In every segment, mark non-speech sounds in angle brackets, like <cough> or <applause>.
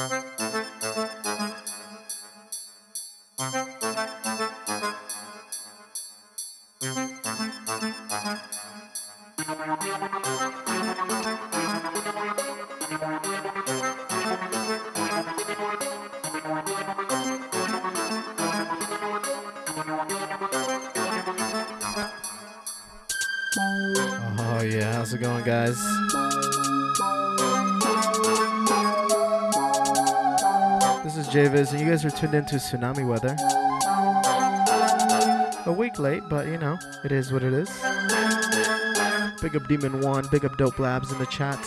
Oh yeah, how's it going, guys? Is Javis, and you guys are tuned into Tsunami Weather. A week late, but you know, it is what it is. Big up Demon One, big up Dope Labs in the chat.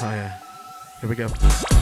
Oh yeah, here we go.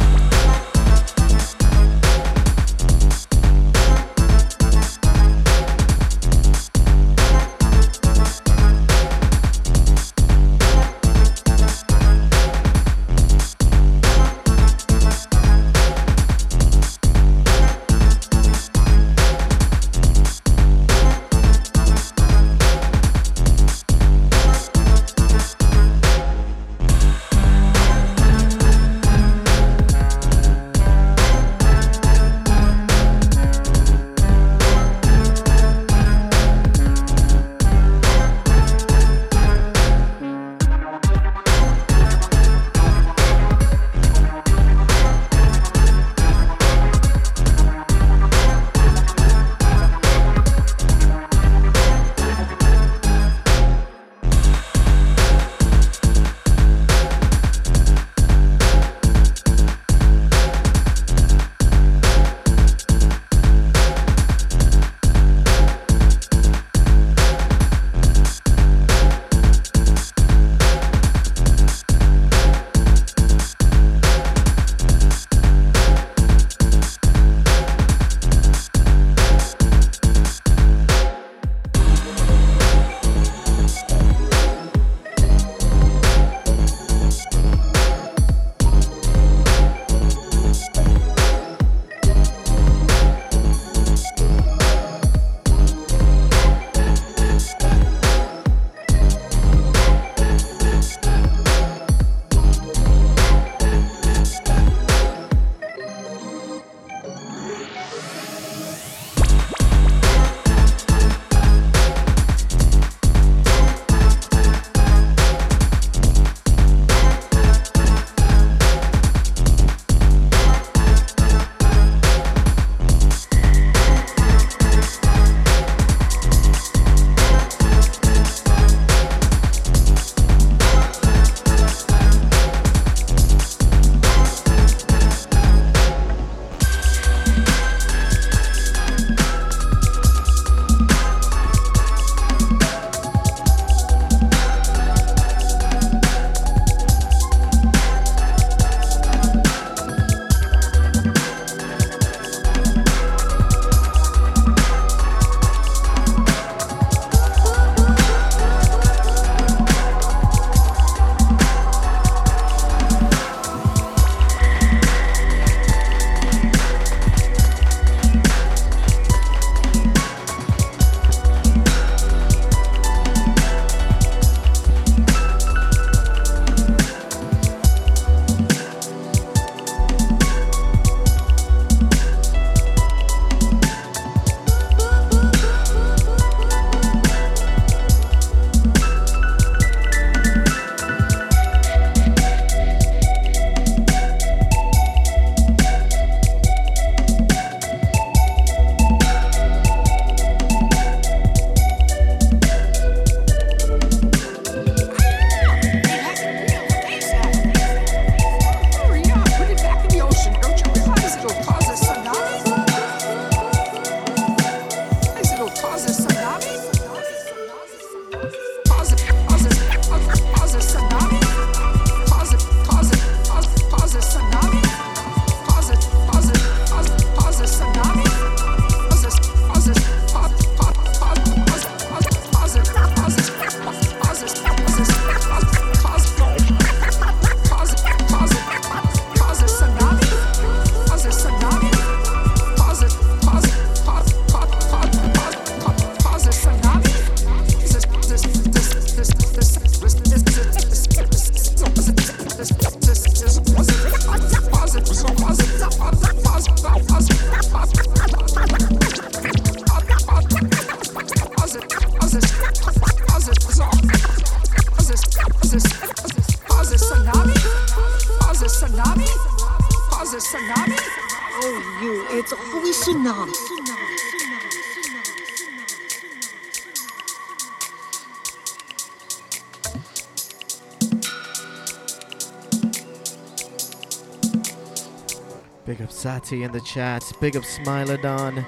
In the chat. Big up Smilodon,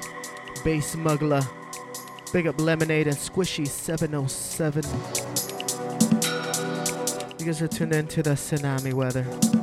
Bass Smuggler. Big up Lemonade and Squishy 707. You guys are tuned into the tsunami weather.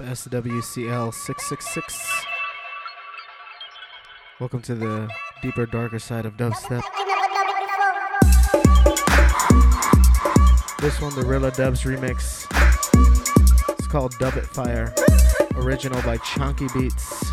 Up SWCL 666. Welcome to the deeper, darker side of dubstep. This one, the Rilla Dubs remix. It's called Dub It Fire. Original by Chunky Beats.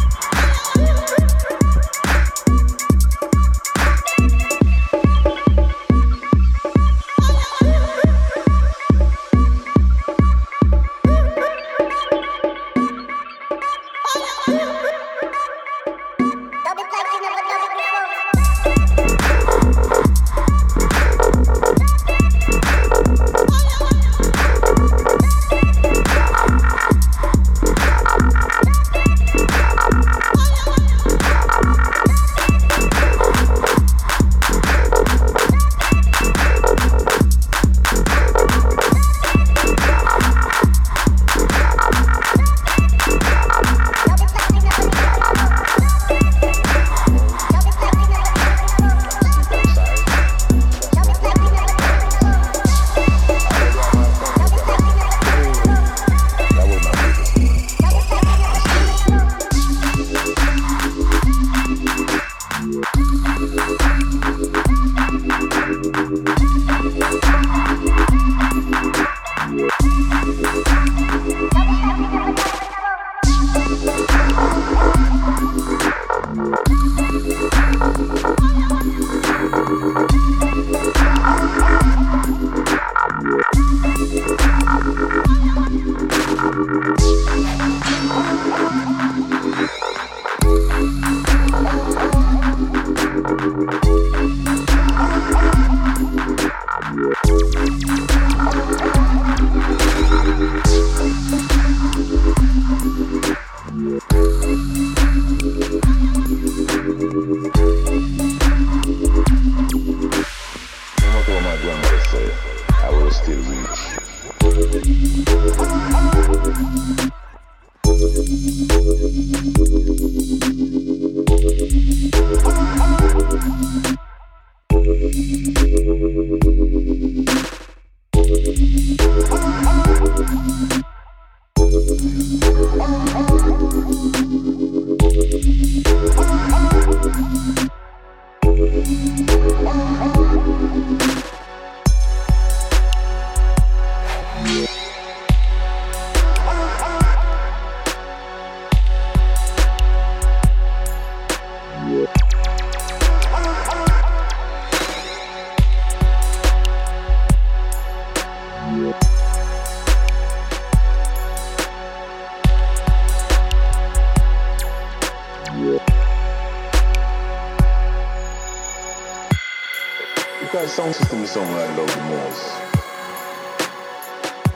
song system song I love most.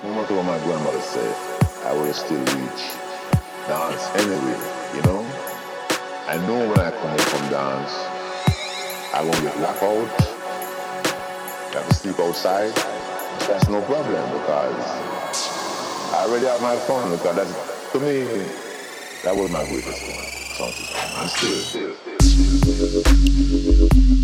No matter what my grandmother said, I will still reach dance anyway, you know? I know when I come from dance, I won't get blackout. I have to sleep outside. That's no problem because I already have my phone because that's, to me, that was my greatest one. System. I still, still, still.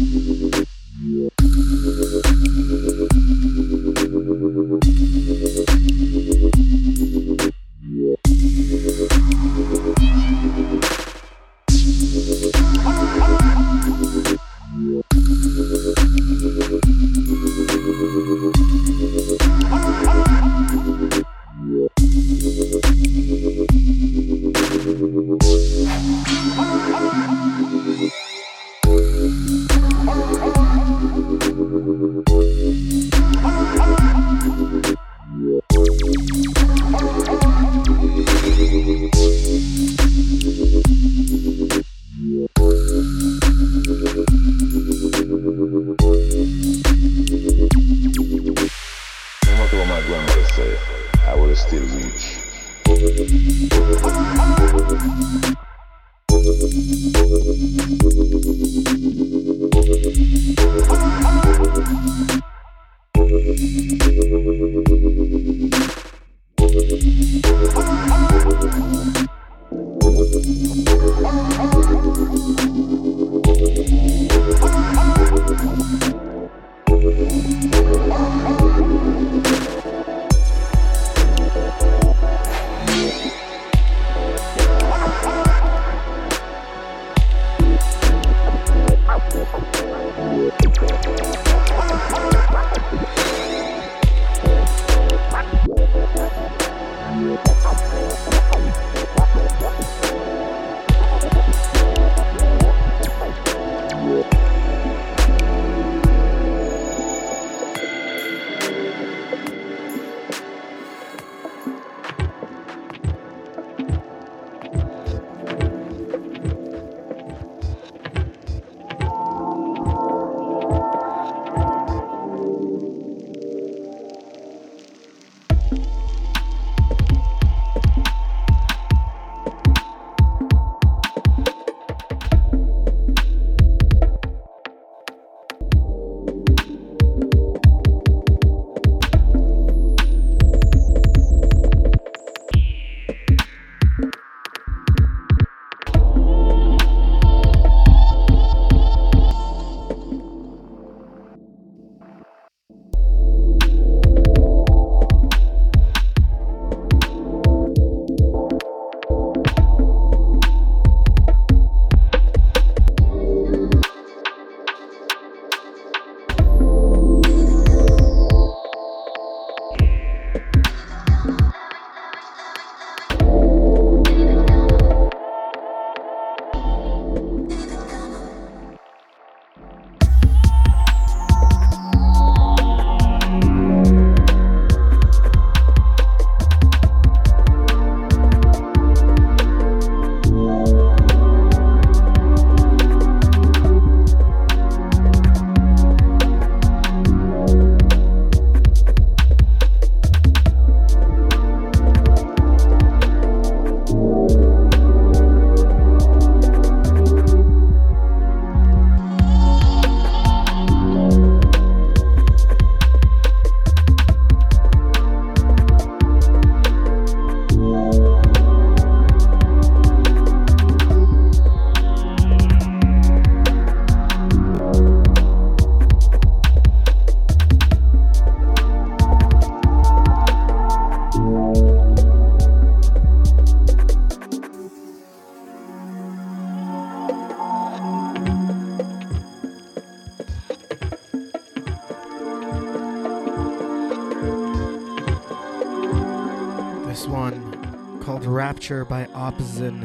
By Opzin.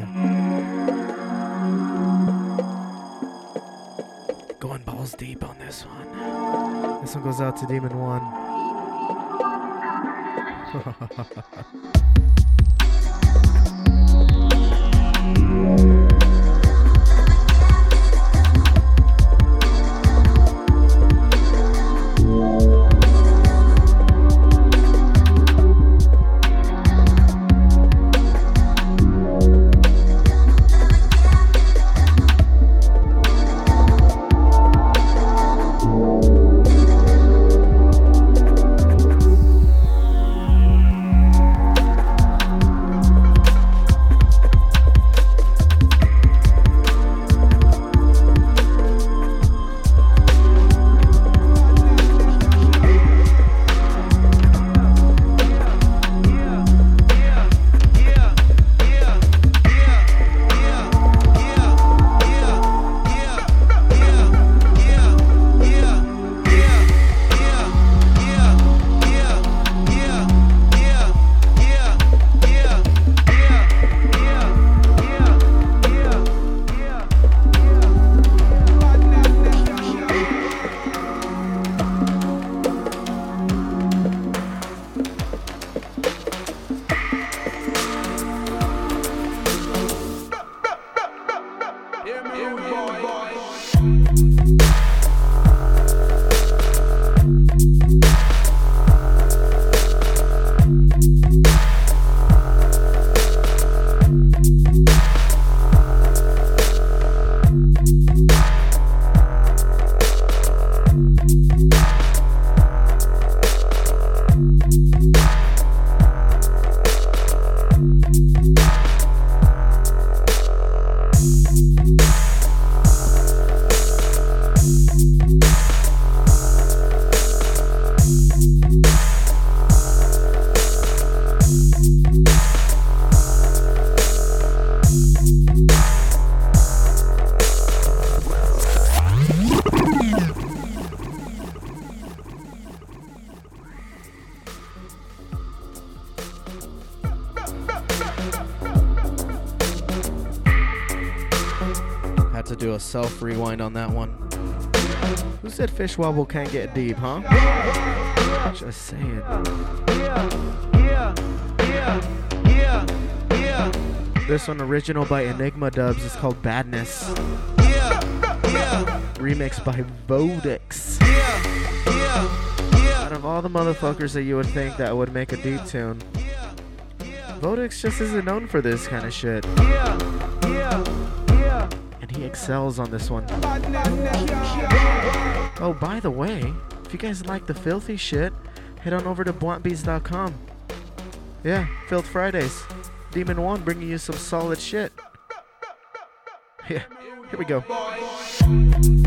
Going balls deep on this one. This one goes out to Demon One. <laughs> on that one. Who said fish wobble can't get deep, huh? Just saying. This one original by Enigma Dubz is called Badness. Remixed by Vodix. Out of all the motherfuckers that you would think that would make a deep tune, Vodix just isn't known for this kind of shit he excels on this one. Oh, by the way, if you guys like the filthy shit, head on over to bluntbeats.com. Yeah, Filth Fridays. Demon One bringing you some solid shit. <laughs> Yeah, here we go.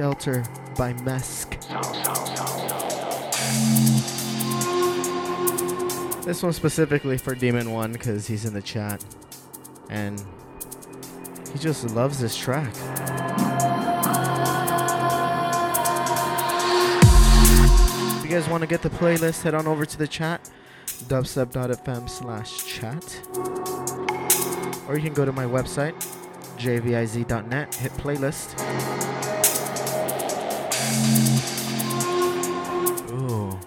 Shelter by Mesk. This one specifically for Demon One because he's in the chat and he just loves this track. If you guys want to get the playlist, head on over to the chat dubstep.fm slash chat. Or you can go to my website, jviz.net, hit playlist. Ooh,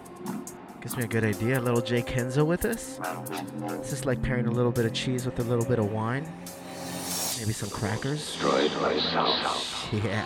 gives me a good idea. A little J:Kenzo with this. It's just like pairing a little bit of cheese with a little bit of wine. Maybe some crackers. <laughs> Yeah.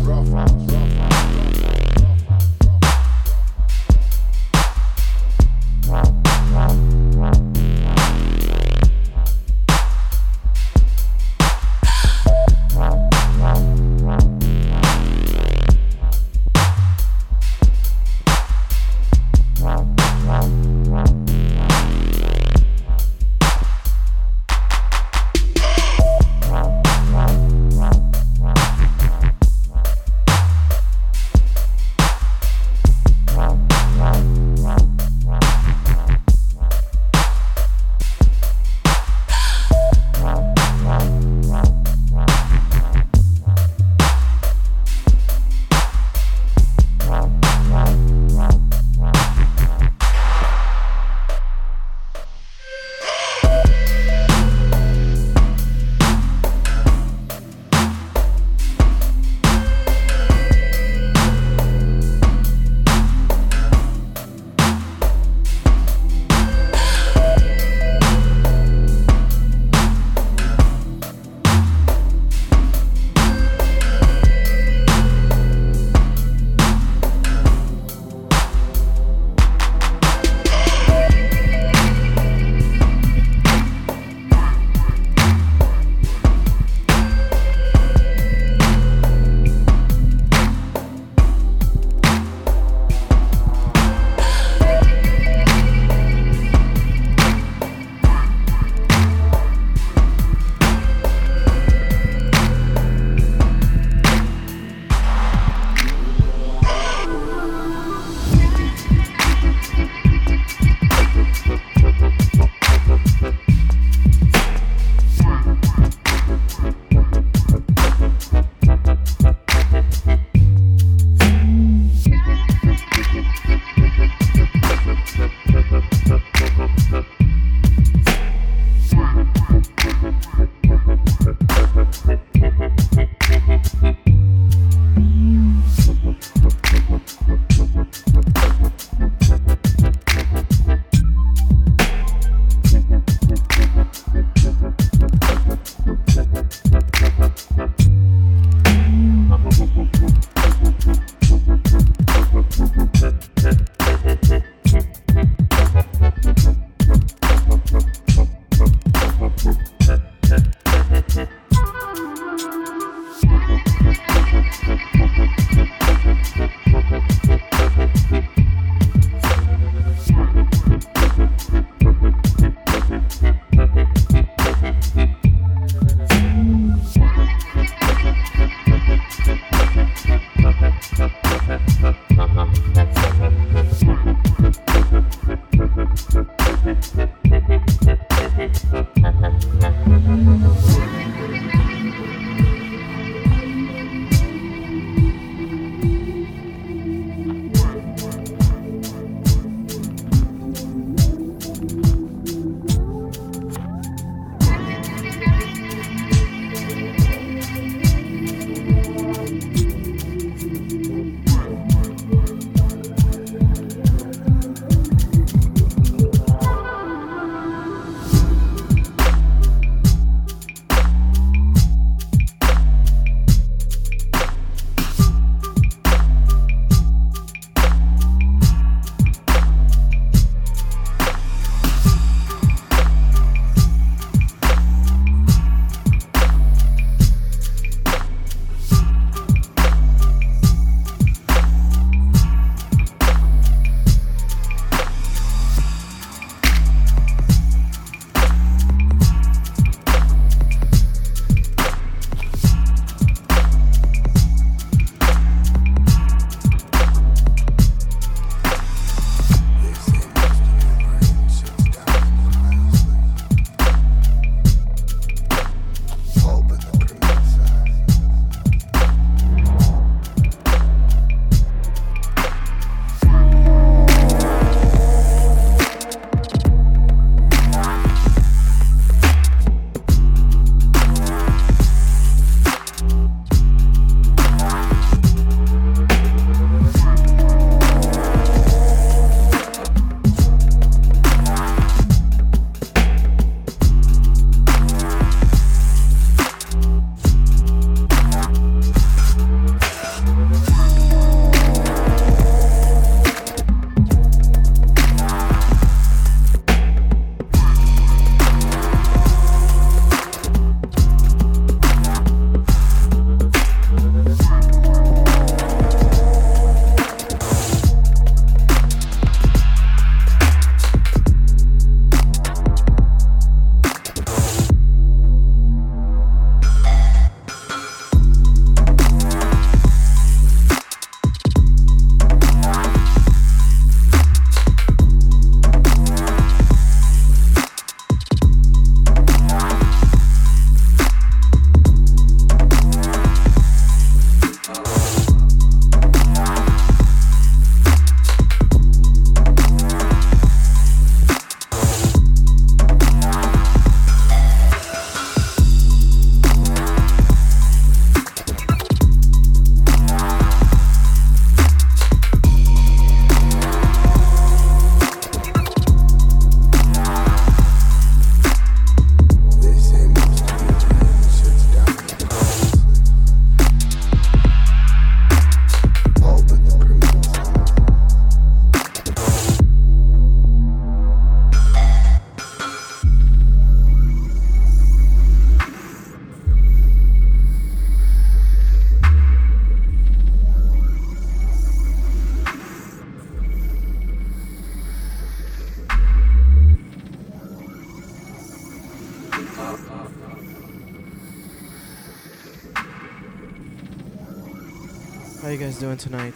doing tonight?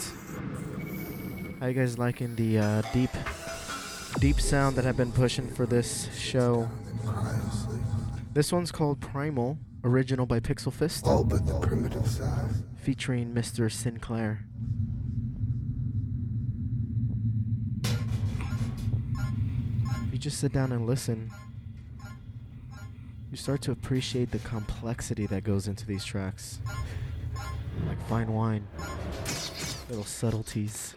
How you guys liking the uh, deep, deep sound that I've been pushing for this show? This one's called Primal, original by Pixel Fist, All but the primitive side. featuring Mr. Sinclair. If you just sit down and listen, you start to appreciate the complexity that goes into these tracks. Like fine wine, little subtleties.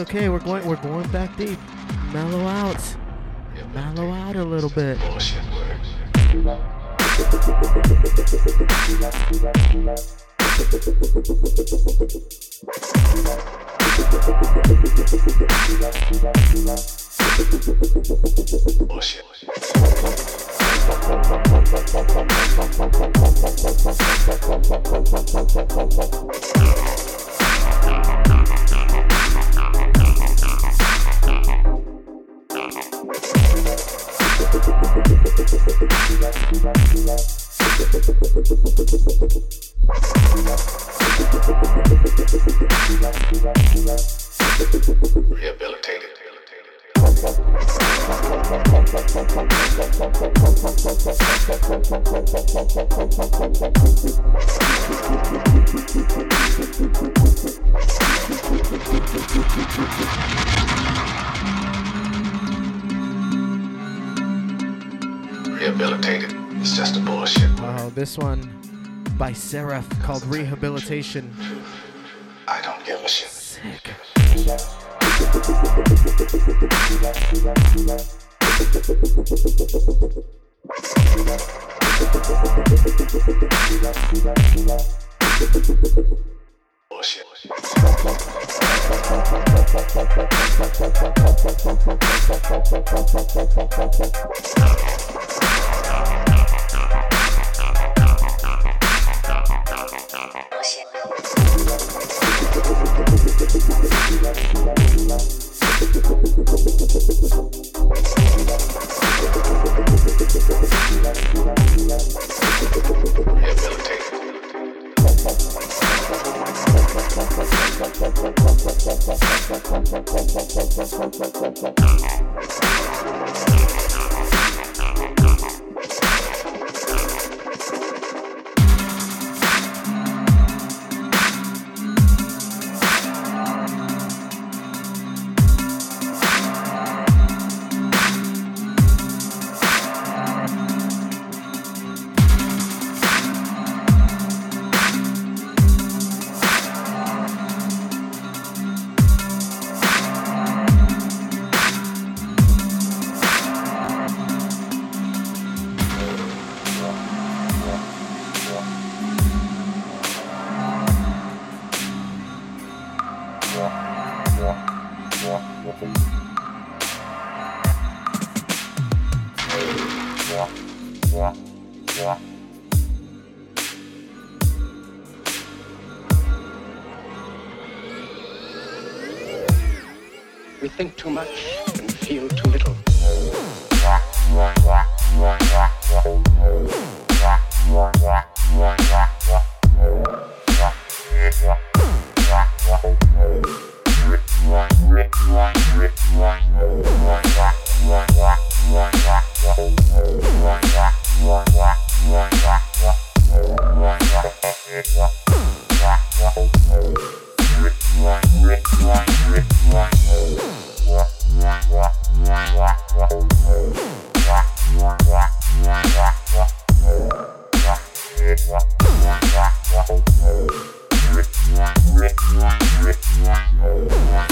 Okay. We're going. We're going back deep. By Seraph called Rehabilitation. too much?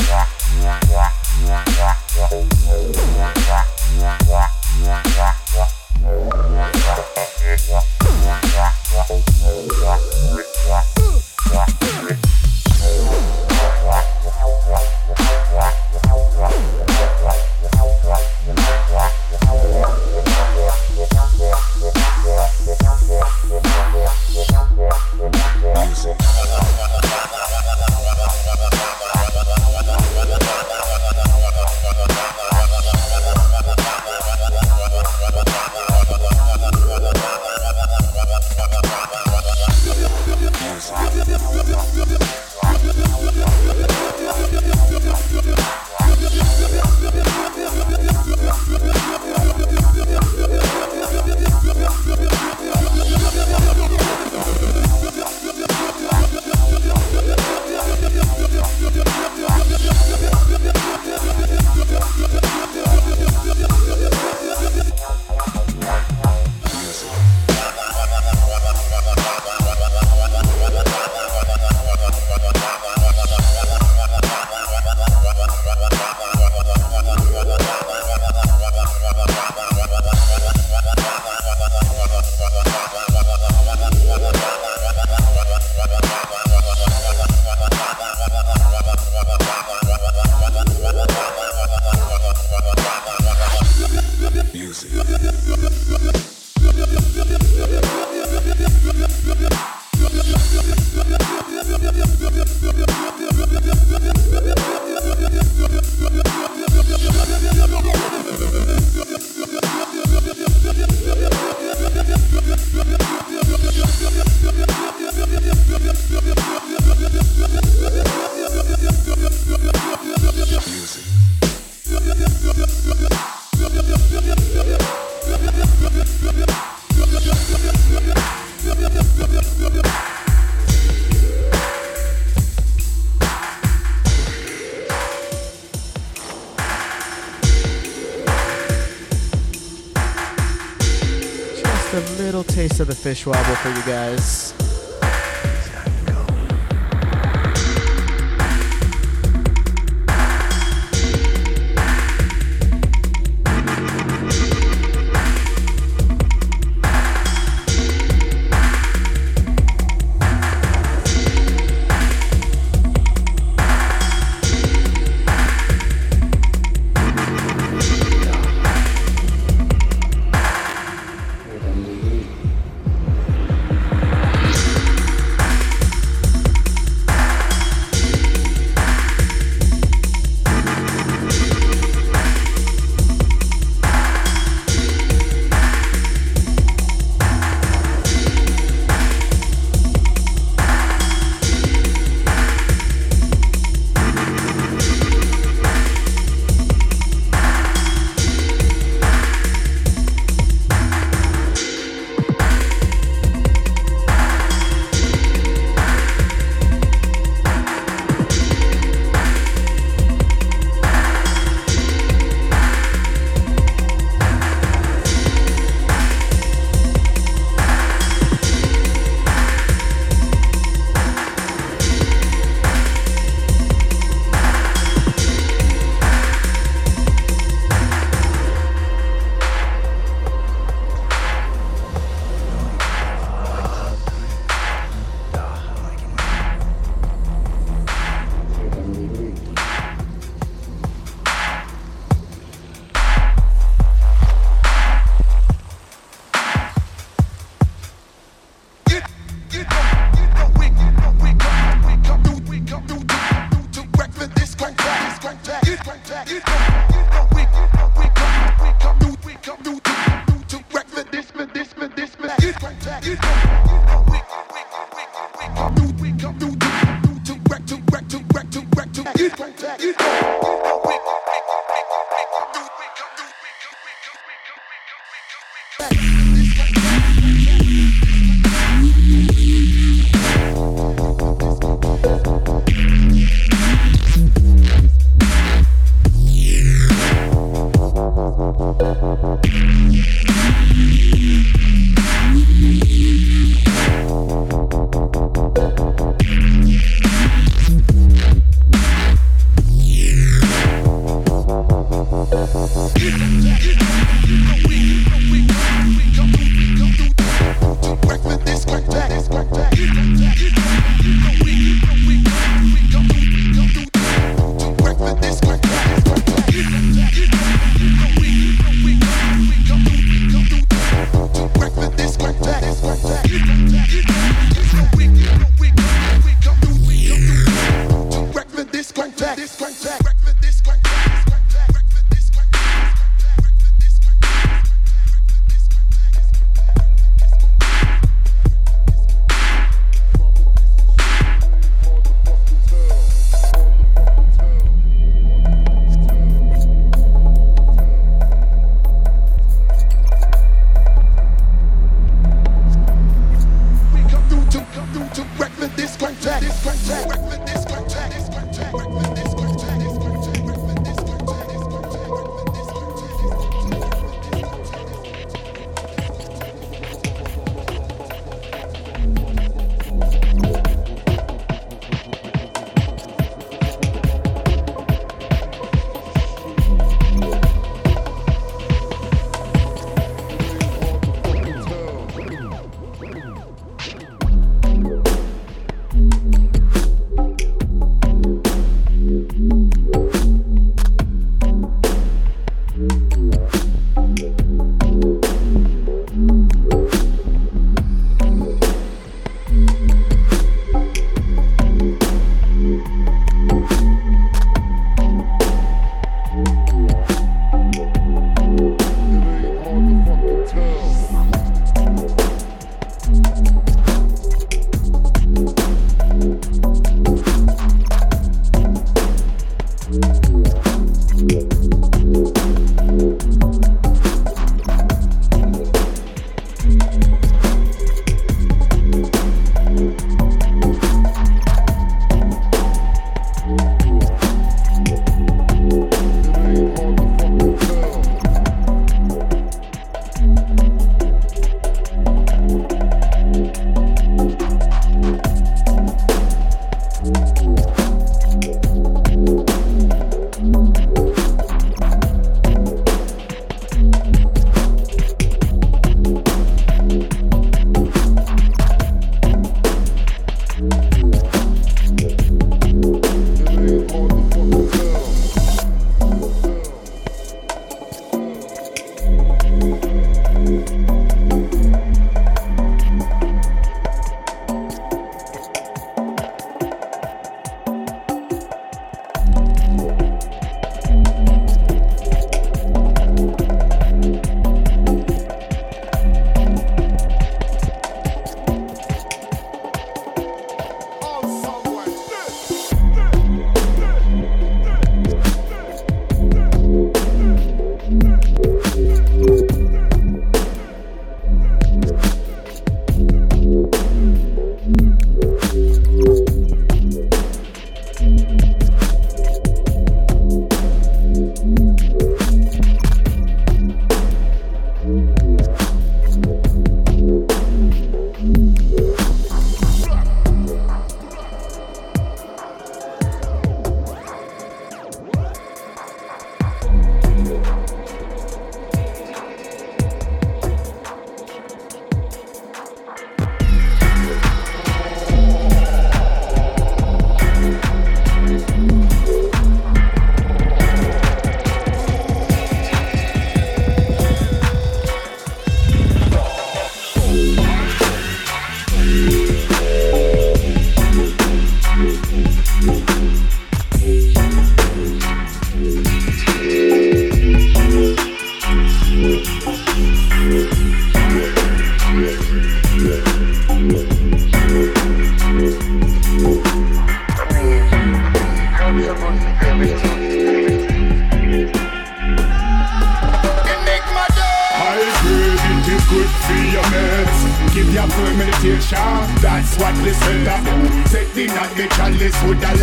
Yeah. Fish wobble for you guys.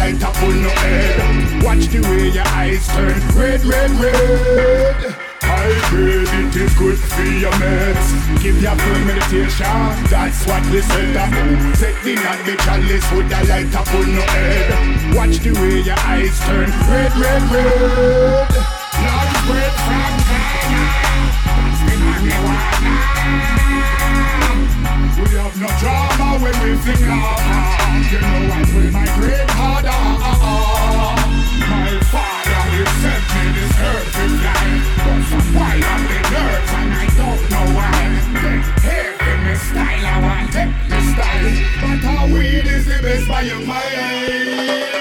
Light up on your head. Watch the way your eyes turn red, red, red. I grade, it is good for your meds. Give your full meditation, that's what we said. Take the not the chalice with the light up on your head. Watch the way your eyes turn red, red, red. Love bread from the. We have no drama when we sing lava. You know I will migrate harder. My father, he sent me this earth fly. But some white on the nerves and I don't know why. They hate in the style, I want take the style. But how weed is the best by your mind.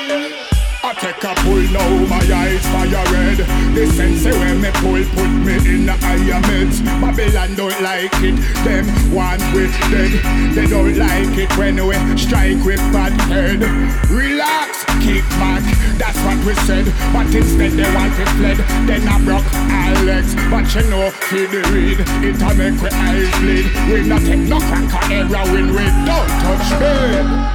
Take a pull now, my eyes fire red. The sense when me pull put me in the higher meds. Babylon don't like it, them want we dead. They don't like it when we strike with bad head. Relax, kick back, that's what we said. But instead they want to fled. Then I broke Alex, but you know, feel the read. It a make we eyes bleed. We not take no crack or heroin, we don't touch bed.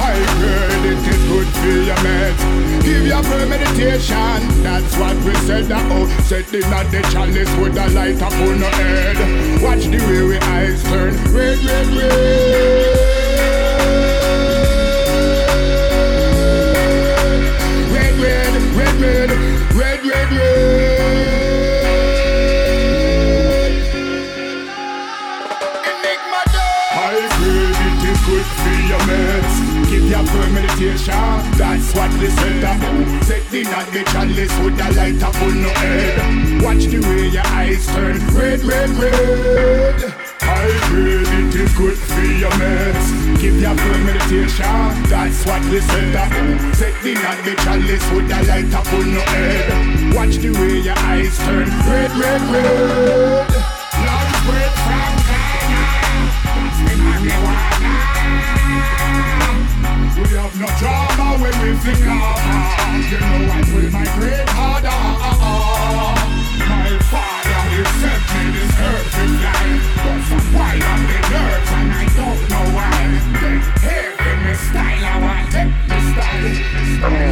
High grade, it is good for your. Give your full meditation. That's what we said. That oh, set the not the chalice with the light up on your head. Watch the way we eyes turn red, red. Red, meditation. That's what we said. Take the not the chalice with the light up on your head. Watch the way your eyes turn red, red, red. High grade, it is good for your meds. Give your full meditation. That's what we said. Take the not the chalice with the light up on your head. Watch the way your eyes turn red, red, red. We. You know I will migrate harder. My father, he sent me this some the and I don't know why. Style, style.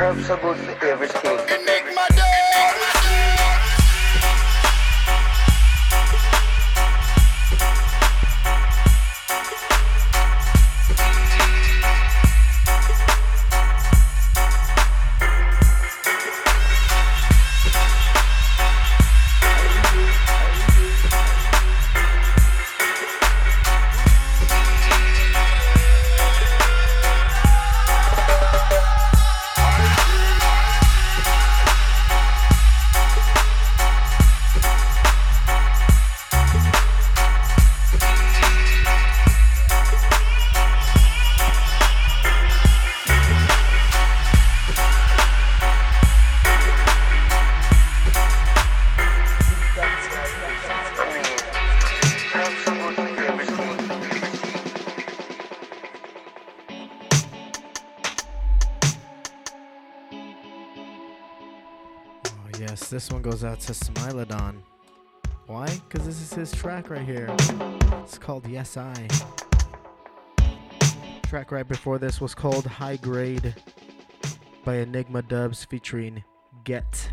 Herbs are good for everything. Enigma Day. This one goes out to Smilodon. Why? Because this is his track right here. It's called Yes I. Track right before this was called High Grade by Enigma Dubz featuring Get.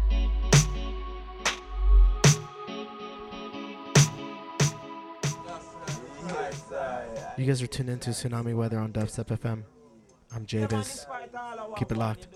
You guys are tuned into Tsunami Weather on Dubstep FM. I'm Javis. Keep it locked.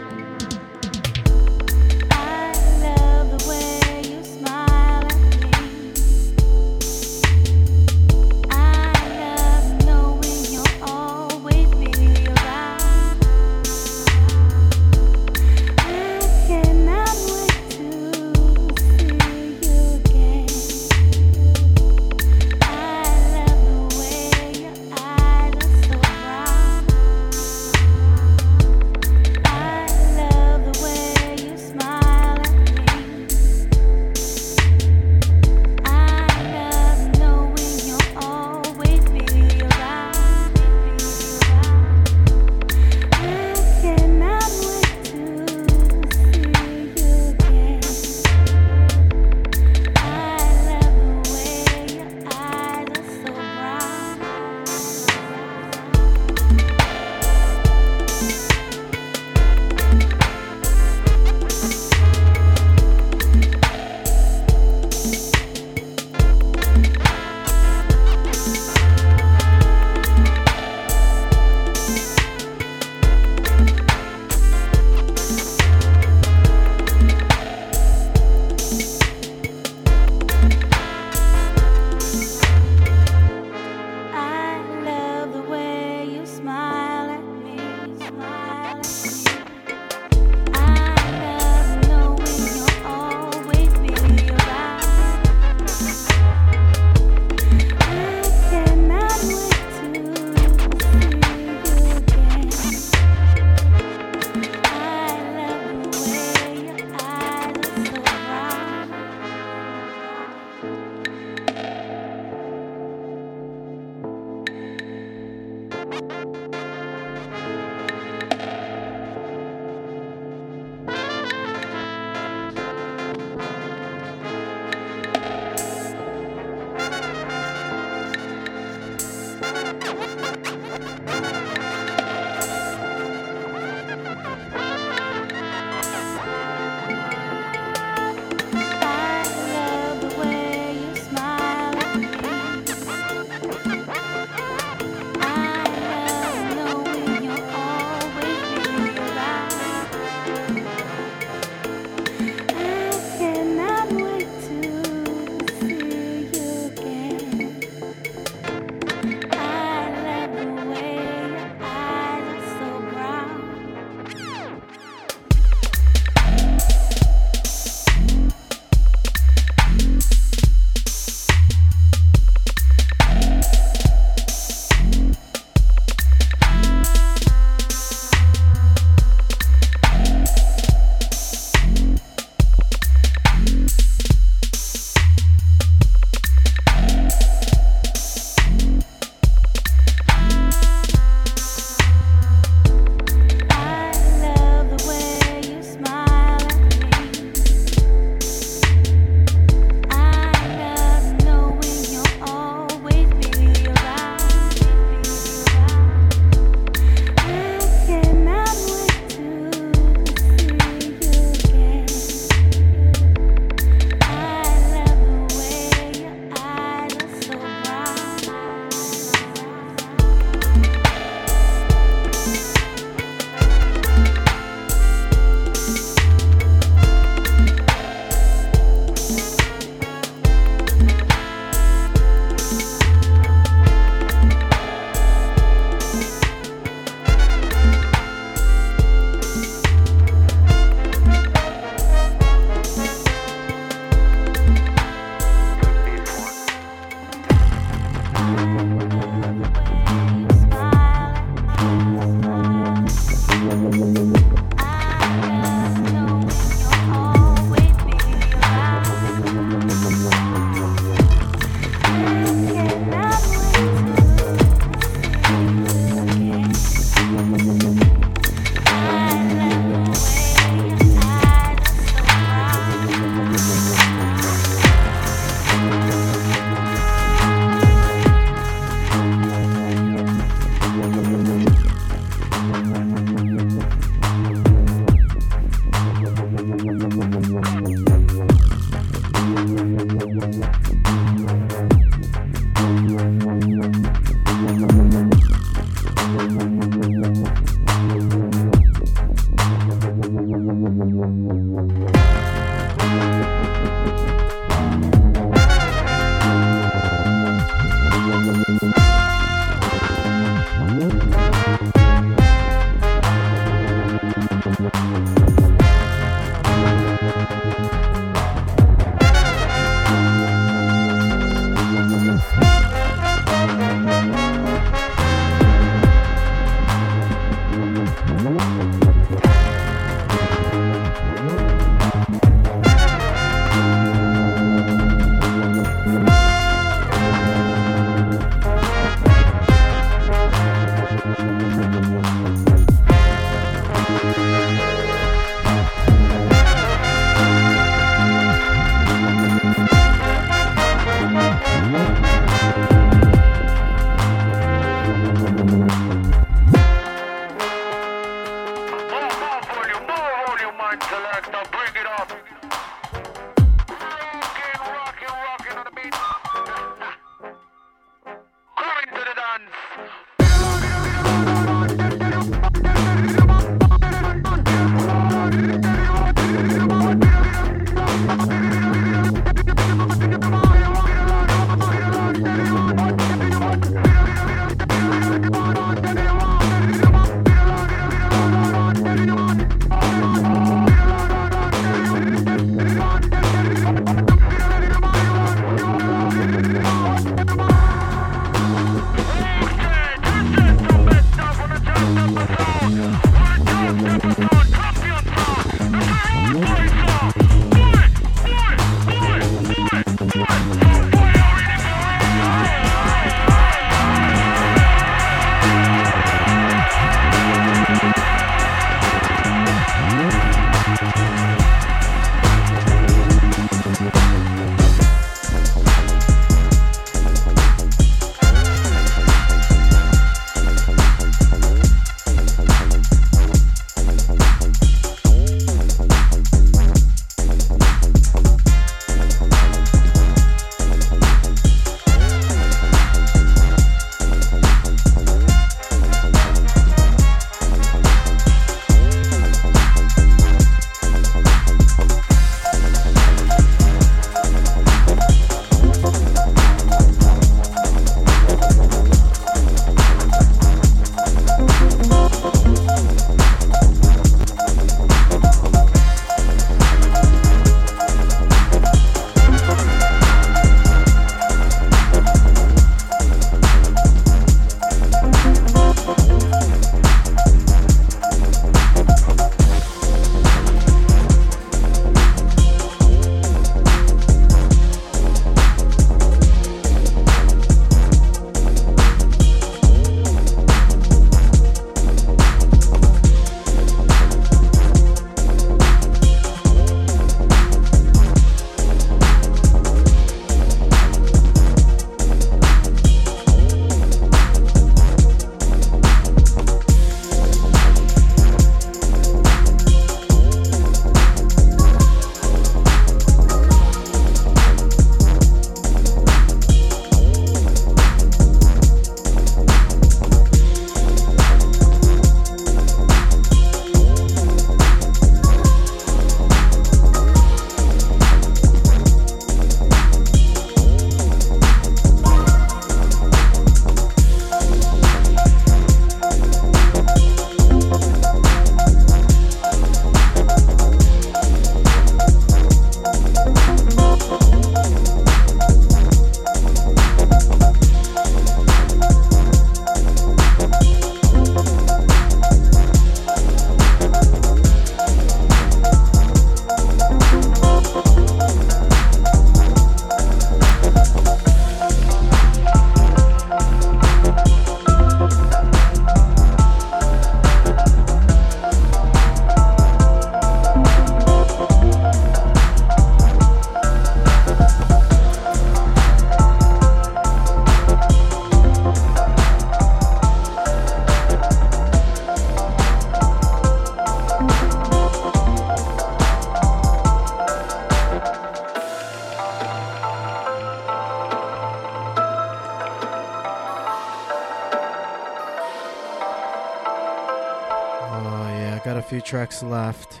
Few tracks left.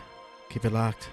Keep it locked.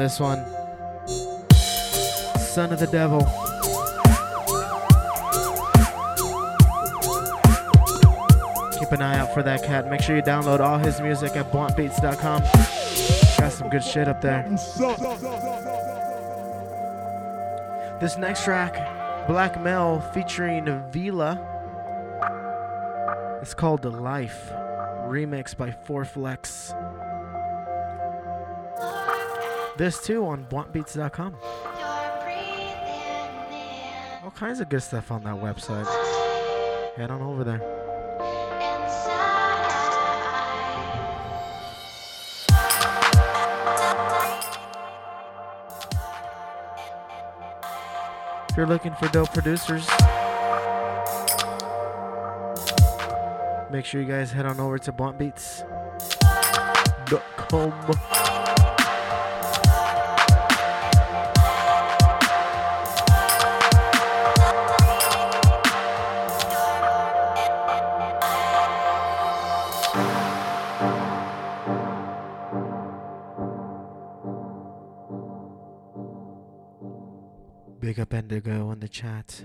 This one. Son of the devil. Keep an eye out for that cat. Make sure you download all his music at bluntbeats.com. Got some good shit up there. This next track, Black Mel featuring Vila. It's called The Life, remixed by Four Flex. This too on bluntbeats.com. All kinds of good stuff on that website. Head on over there. If you're looking for dope producers, make sure you guys head on over to bluntbeats.com. Up Indigo in the chat.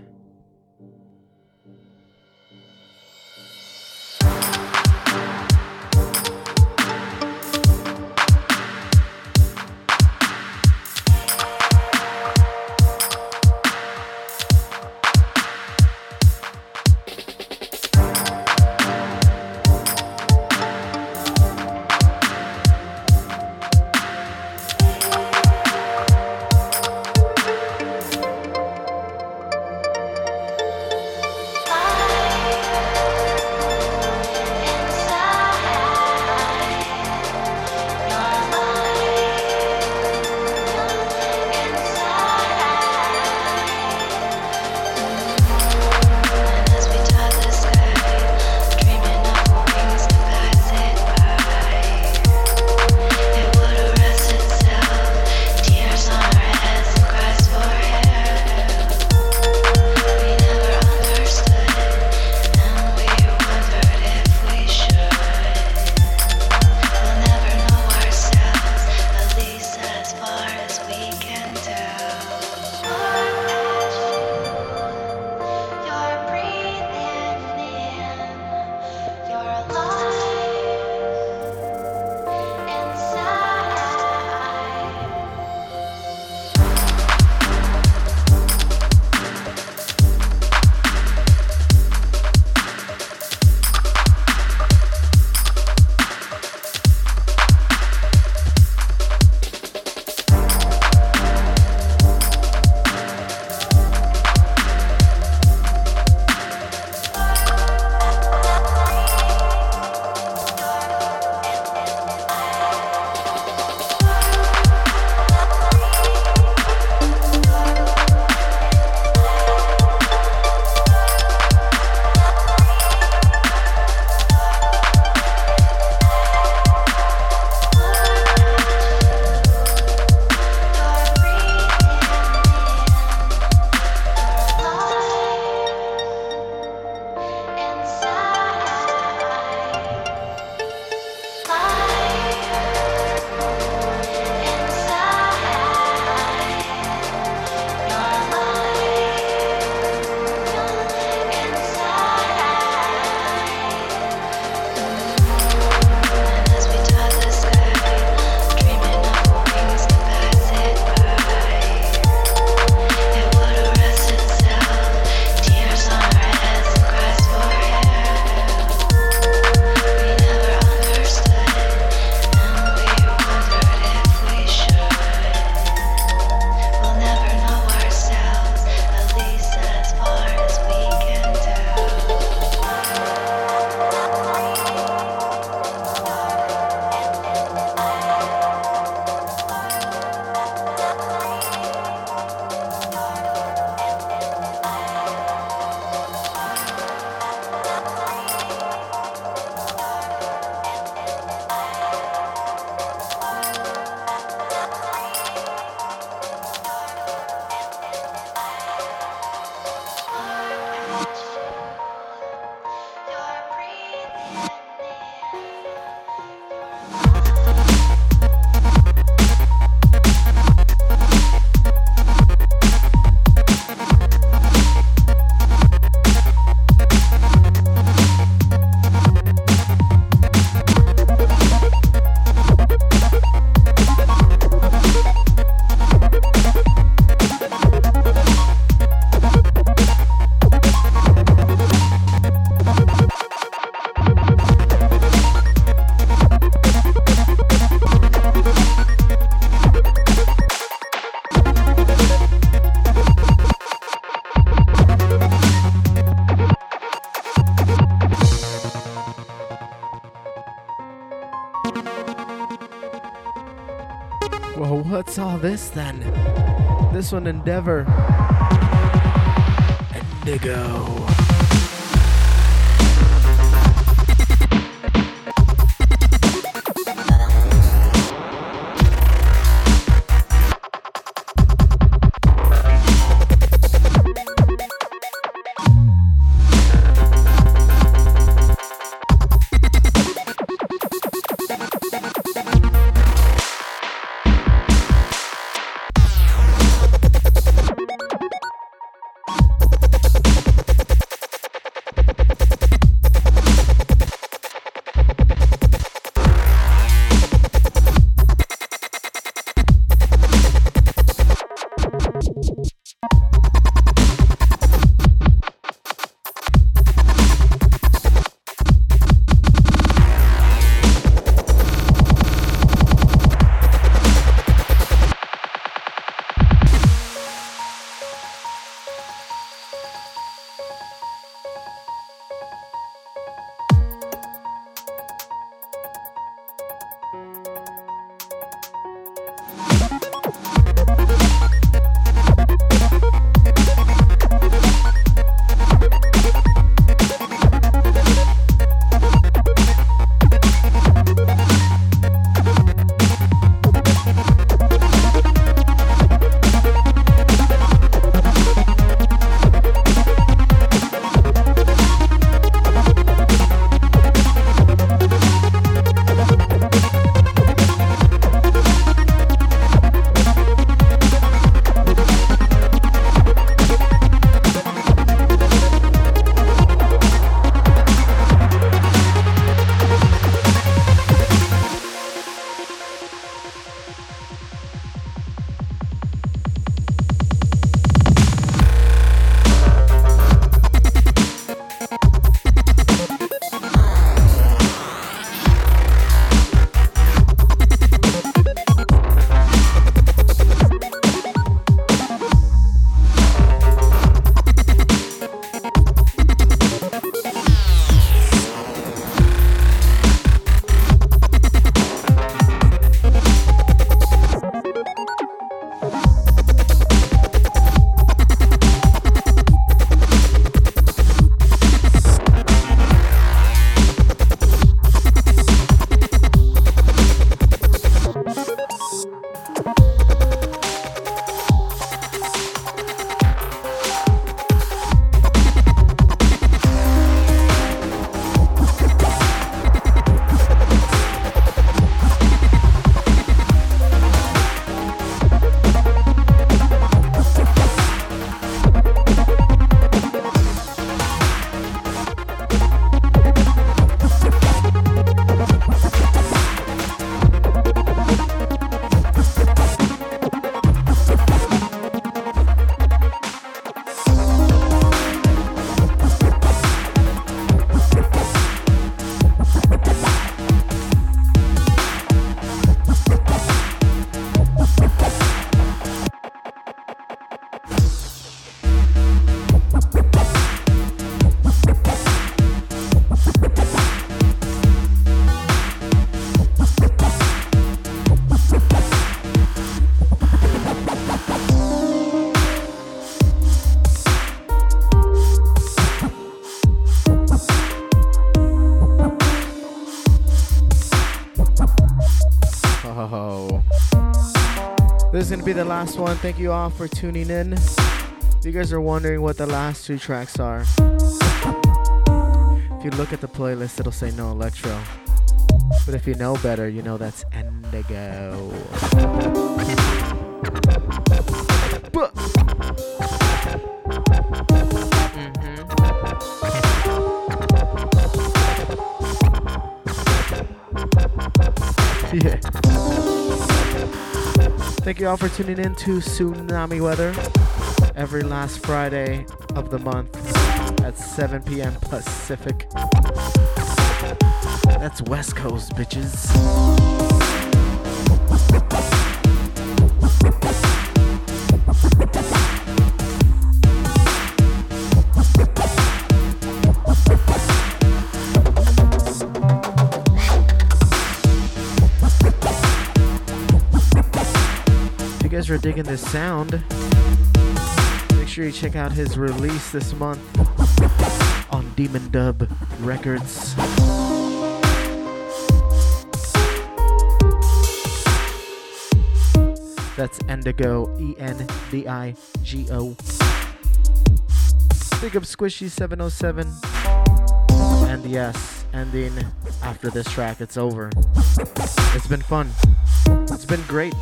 This then? This one, Endeavor. Endigo. Is gonna be the last one. Thank you all for tuning in. If you guys are wondering what the last two tracks are, if you look at the playlist, it'll say no electro. But if you know better, you know that's Endigo. Thank you all for tuning in to Tsunami Weather every last Friday of the month at 7 p.m. Pacific. That's West Coast, bitches. Guys are digging this sound, make sure you check out his release this month on Demon Dub Records. That's Endigo, E N D I G O. Big up Squishy707. And yes, ending after this track, it's over. It's been fun. It's been great.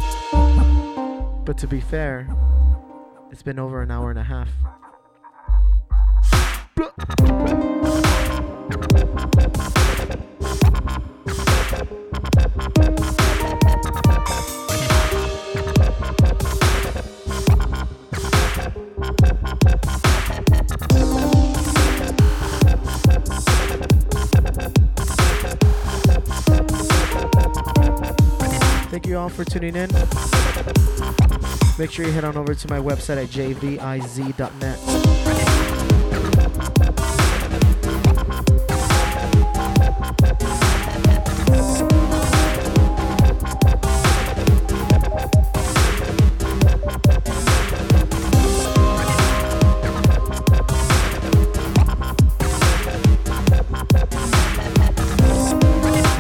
But to be fair, it's been over an hour and a half. Thank you all for tuning in. Make sure you head on over to my website at jviz.net.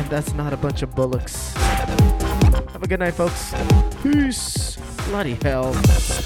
That's not a bunch of bullocks. Have a good night, folks. Peace. Bloody hell.